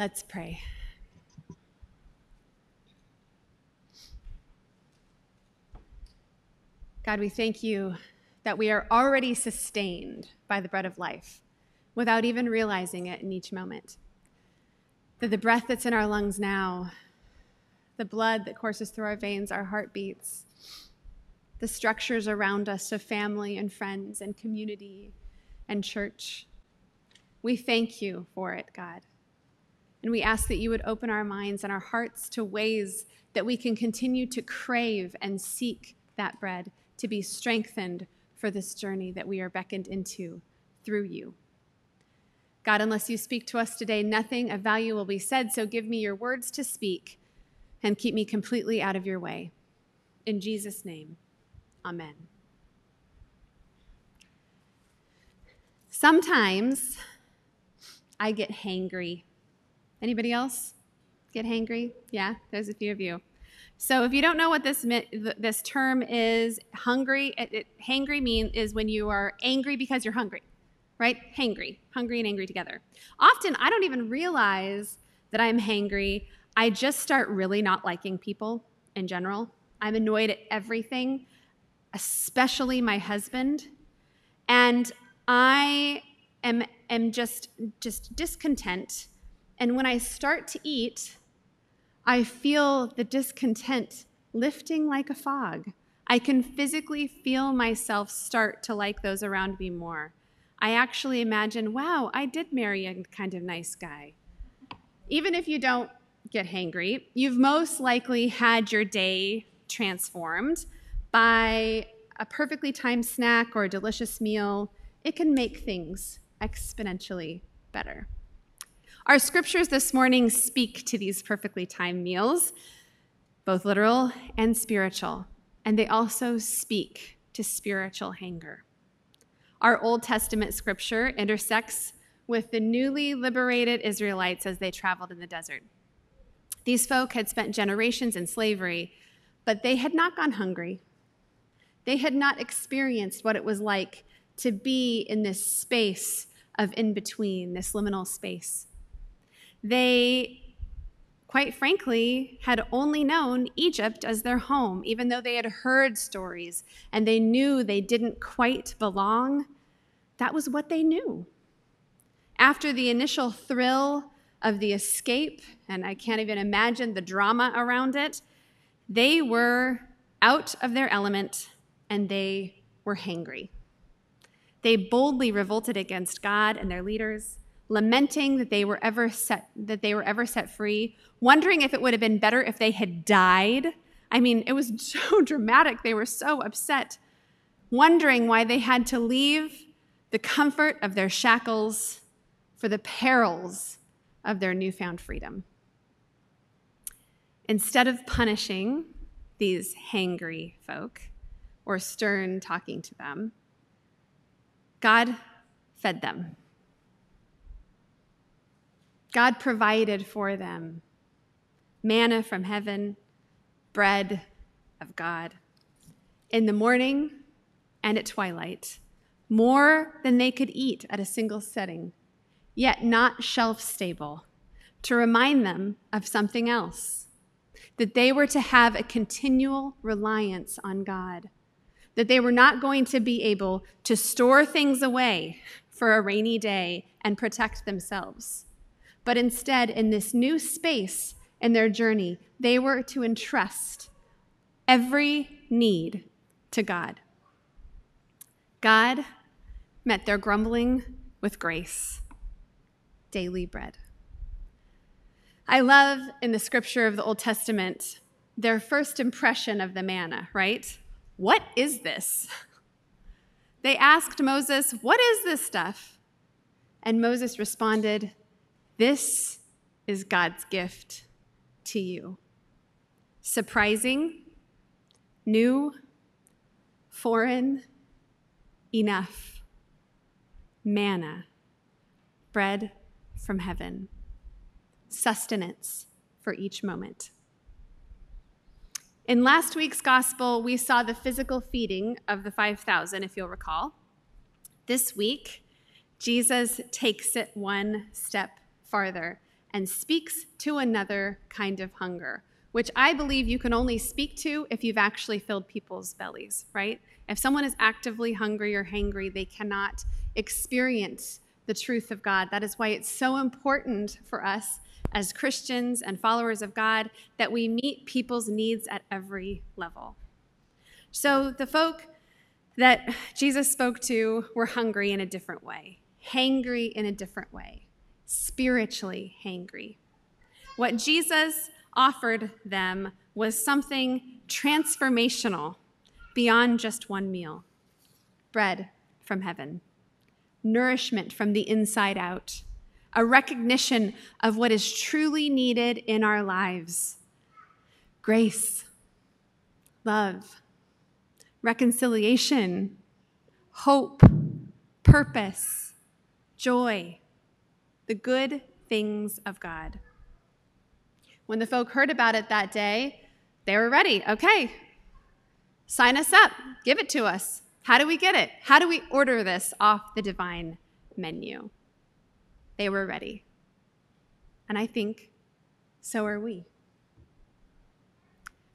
Let's pray. God, we thank you that we are already sustained by the bread of life without even realizing it in each moment. That the breath that's in our lungs now, the blood that courses through our veins, our heartbeats, the structures around us of family and friends and community and church, we thank you for it, God. And we ask that you would open our minds and our hearts to ways that we can continue to crave and seek that bread to be strengthened for this journey that we are beckoned into through you. God, unless you speak to us today, nothing of value will be said, so give me your words to speak and keep me completely out of your way. In Jesus' name, amen. Sometimes I get hangry. Anybody else get hangry? Yeah, there's a few of you. So if you don't know what this this term is, hungry, it, it, hangry mean is when you are angry because you're hungry, right? Hangry, hungry and angry together. Often I don't even realize that I'm hangry. I just start really not liking people in general. I'm annoyed at everything, especially my husband, and I am am just just discontent. And when I start to eat, I feel the discontent lifting like a fog. I can physically feel myself start to like those around me more. I actually imagine, wow, I did marry a kind of nice guy. Even if you don't get hangry, you've most likely had your day transformed by a perfectly timed snack or a delicious meal. It can make things exponentially better. Our scriptures this morning speak to these perfectly timed meals, both literal and spiritual, and they also speak to spiritual hunger. Our Old Testament scripture intersects with the newly liberated Israelites as they traveled in the desert. These folk had spent generations in slavery, but they had not gone hungry. They had not experienced what it was like to be in this space of in between, this liminal space. They, quite frankly, had only known Egypt as their home, even though they had heard stories and they knew they didn't quite belong. That was what they knew. After the initial thrill of the escape, and I can't even imagine the drama around it, they were out of their element and they were hangry. They boldly revolted against God and their leaders lamenting that they were ever set that they were ever set free, wondering if it would have been better if they had died. I mean, it was so dramatic. They were so upset, wondering why they had to leave the comfort of their shackles for the perils of their newfound freedom. Instead of punishing these hangry folk or stern talking to them, God fed them. God provided for them manna from heaven, bread of God. In the morning and at twilight, more than they could eat at a single setting, yet not shelf stable, to remind them of something else that they were to have a continual reliance on God, that they were not going to be able to store things away for a rainy day and protect themselves but instead, in this new space in their journey, they were to entrust every need to God. God met their grumbling with grace, daily bread. I love in the scripture of the Old Testament their first impression of the manna, right? What is this? They asked Moses, What is this stuff? And Moses responded, this is God's gift to you. Surprising, new, foreign, enough. Manna, bread from heaven, sustenance for each moment. In last week's gospel, we saw the physical feeding of the 5,000, if you'll recall. This week, Jesus takes it one step farther and speaks to another kind of hunger, which I believe you can only speak to if you've actually filled people's bellies, right? If someone is actively hungry or hangry, they cannot experience the truth of God. That is why it's so important for us as Christians and followers of God that we meet people's needs at every level. So the folk that Jesus spoke to were hungry in a different way, hangry in a different way, spiritually hangry. What Jesus offered them was something transformational beyond just one meal bread from heaven, nourishment from the inside out, a recognition of what is truly needed in our lives grace, love, reconciliation, hope, purpose, joy, the good things of God. When the folk heard about it that day, they were ready. Okay, sign us up, give it to us. How do we get it? How do we order this off the divine menu? They were ready. And I think so are we.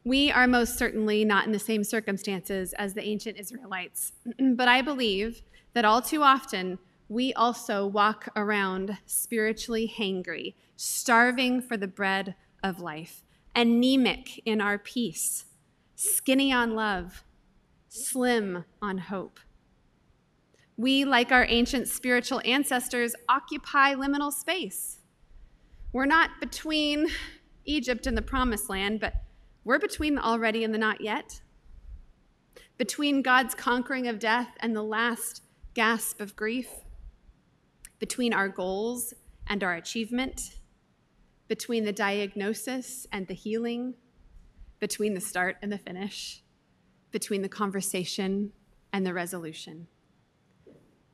We are most certainly not in the same circumstances as the ancient Israelites, but I believe that all too often we also walk around spiritually hangry, starving for the bread of life, anemic in our peace, skinny on love, slim on hope. We, like our ancient spiritual ancestors, occupy liminal space. We're not between Egypt and the promised land, but we're between the already and the not yet, between God's conquering of death and the last gasp of grief, between our goals and our achievement, between the diagnosis and the healing, between the start and the finish, between the conversation and the resolution.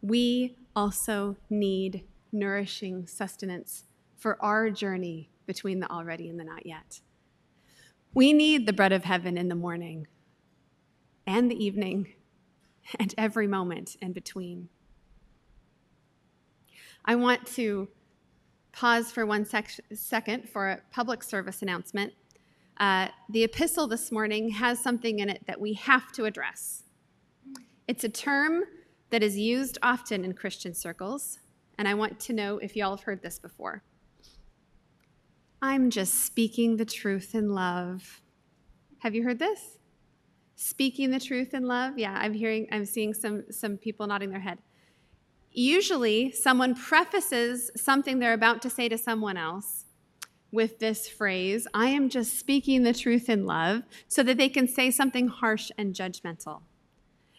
We also need nourishing sustenance for our journey between the already and the not yet. We need the bread of heaven in the morning and the evening and every moment in between. I want to pause for one sec- second for a public service announcement. Uh, the epistle this morning has something in it that we have to address. It's a term that is used often in Christian circles, and I want to know if y'all have heard this before. I'm just speaking the truth in love. Have you heard this? Speaking the truth in love? Yeah, I'm hearing I'm seeing some some people nodding their head. Usually someone prefaces something they're about to say to someone else with this phrase, I am just speaking the truth in love, so that they can say something harsh and judgmental.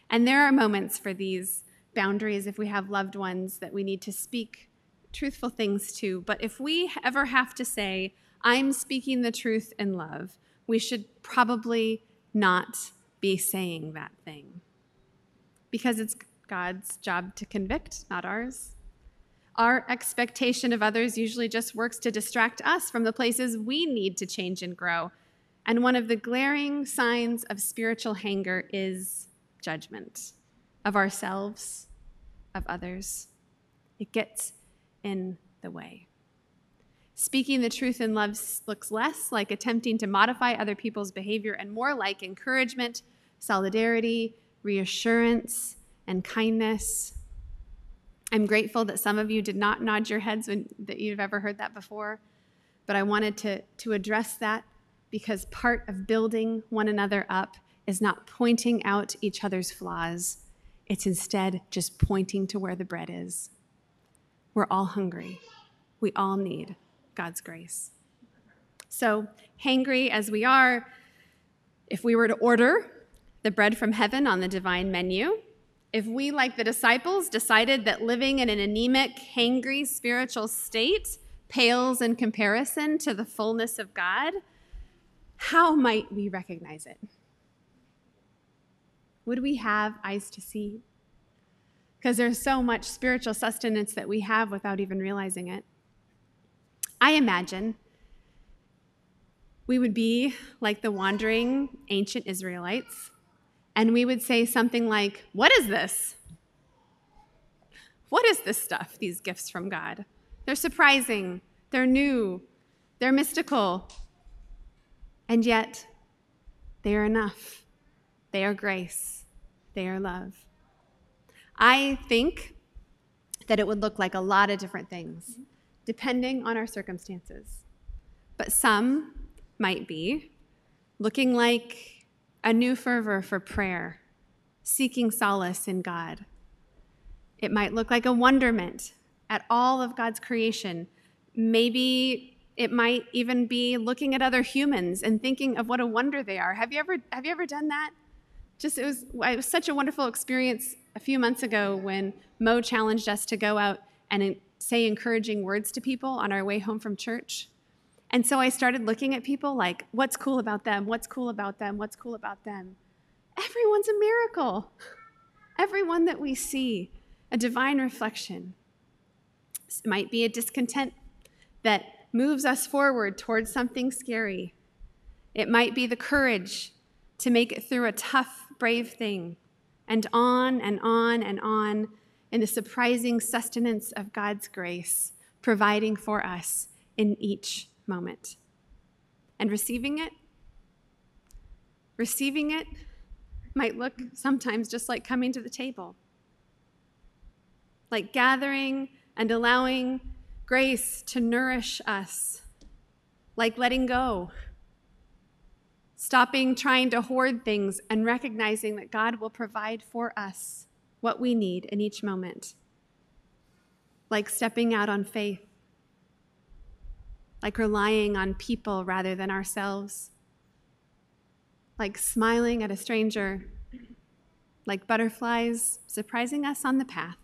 And there are moments for these boundaries if we have loved ones that we need to speak truthful things to. But if we ever have to say, I'm speaking the truth in love, we should probably not be saying that thing. Because it's God's job to convict, not ours. Our expectation of others usually just works to distract us from the places we need to change and grow. And one of the glaring signs of spiritual hanger is judgment of ourselves, of others. It gets in the way. Speaking the truth in love looks less like attempting to modify other people's behavior and more like encouragement, solidarity, reassurance, and kindness. I'm grateful that some of you did not nod your heads when that you've ever heard that before, but I wanted to, to address that because part of building one another up is not pointing out each other's flaws. It's instead just pointing to where the bread is. We're all hungry. We all need God's grace. So, hangry as we are, if we were to order the bread from heaven on the divine menu, if we, like the disciples, decided that living in an anemic, hangry spiritual state pales in comparison to the fullness of God, how might we recognize it? Would we have eyes to see? because there's so much spiritual sustenance that we have without even realizing it. I imagine we would be like the wandering ancient Israelites, and we would say something like, What is this? What is this stuff, these gifts from God? They're surprising, they're new, they're mystical, and yet they are enough. They are grace, they are love. I think that it would look like a lot of different things, depending on our circumstances. But some might be looking like a new fervor for prayer, seeking solace in God. It might look like a wonderment at all of God's creation. Maybe it might even be looking at other humans and thinking of what a wonder they are. Have you ever have you ever done that? Just it was it was such a wonderful experience a few months ago when Mo challenged us to go out and say encouraging words to people on our way home from church. And so I started looking at people like, what's cool about them? What's cool about them? What's cool about them? Everyone's a miracle. Everyone that we see, a divine reflection. It might be a discontent that moves us forward towards something scary. It might be the courage to make it through a tough, brave thing, and on and on and on in the surprising sustenance of God's grace, providing for us in each moment. And receiving it, receiving it might look sometimes just like coming to the table, like gathering and allowing grace to nourish us, like letting go, stopping trying to hoard things and recognizing that God will provide for us what we need in each moment, like stepping out on faith, like relying on people rather than ourselves, like smiling at a stranger, like butterflies surprising us on the path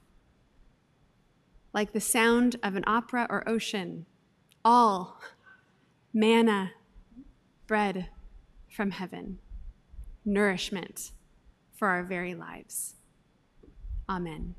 like the sound of an opera or ocean, all manna, bread from heaven, nourishment for our very lives. Amen.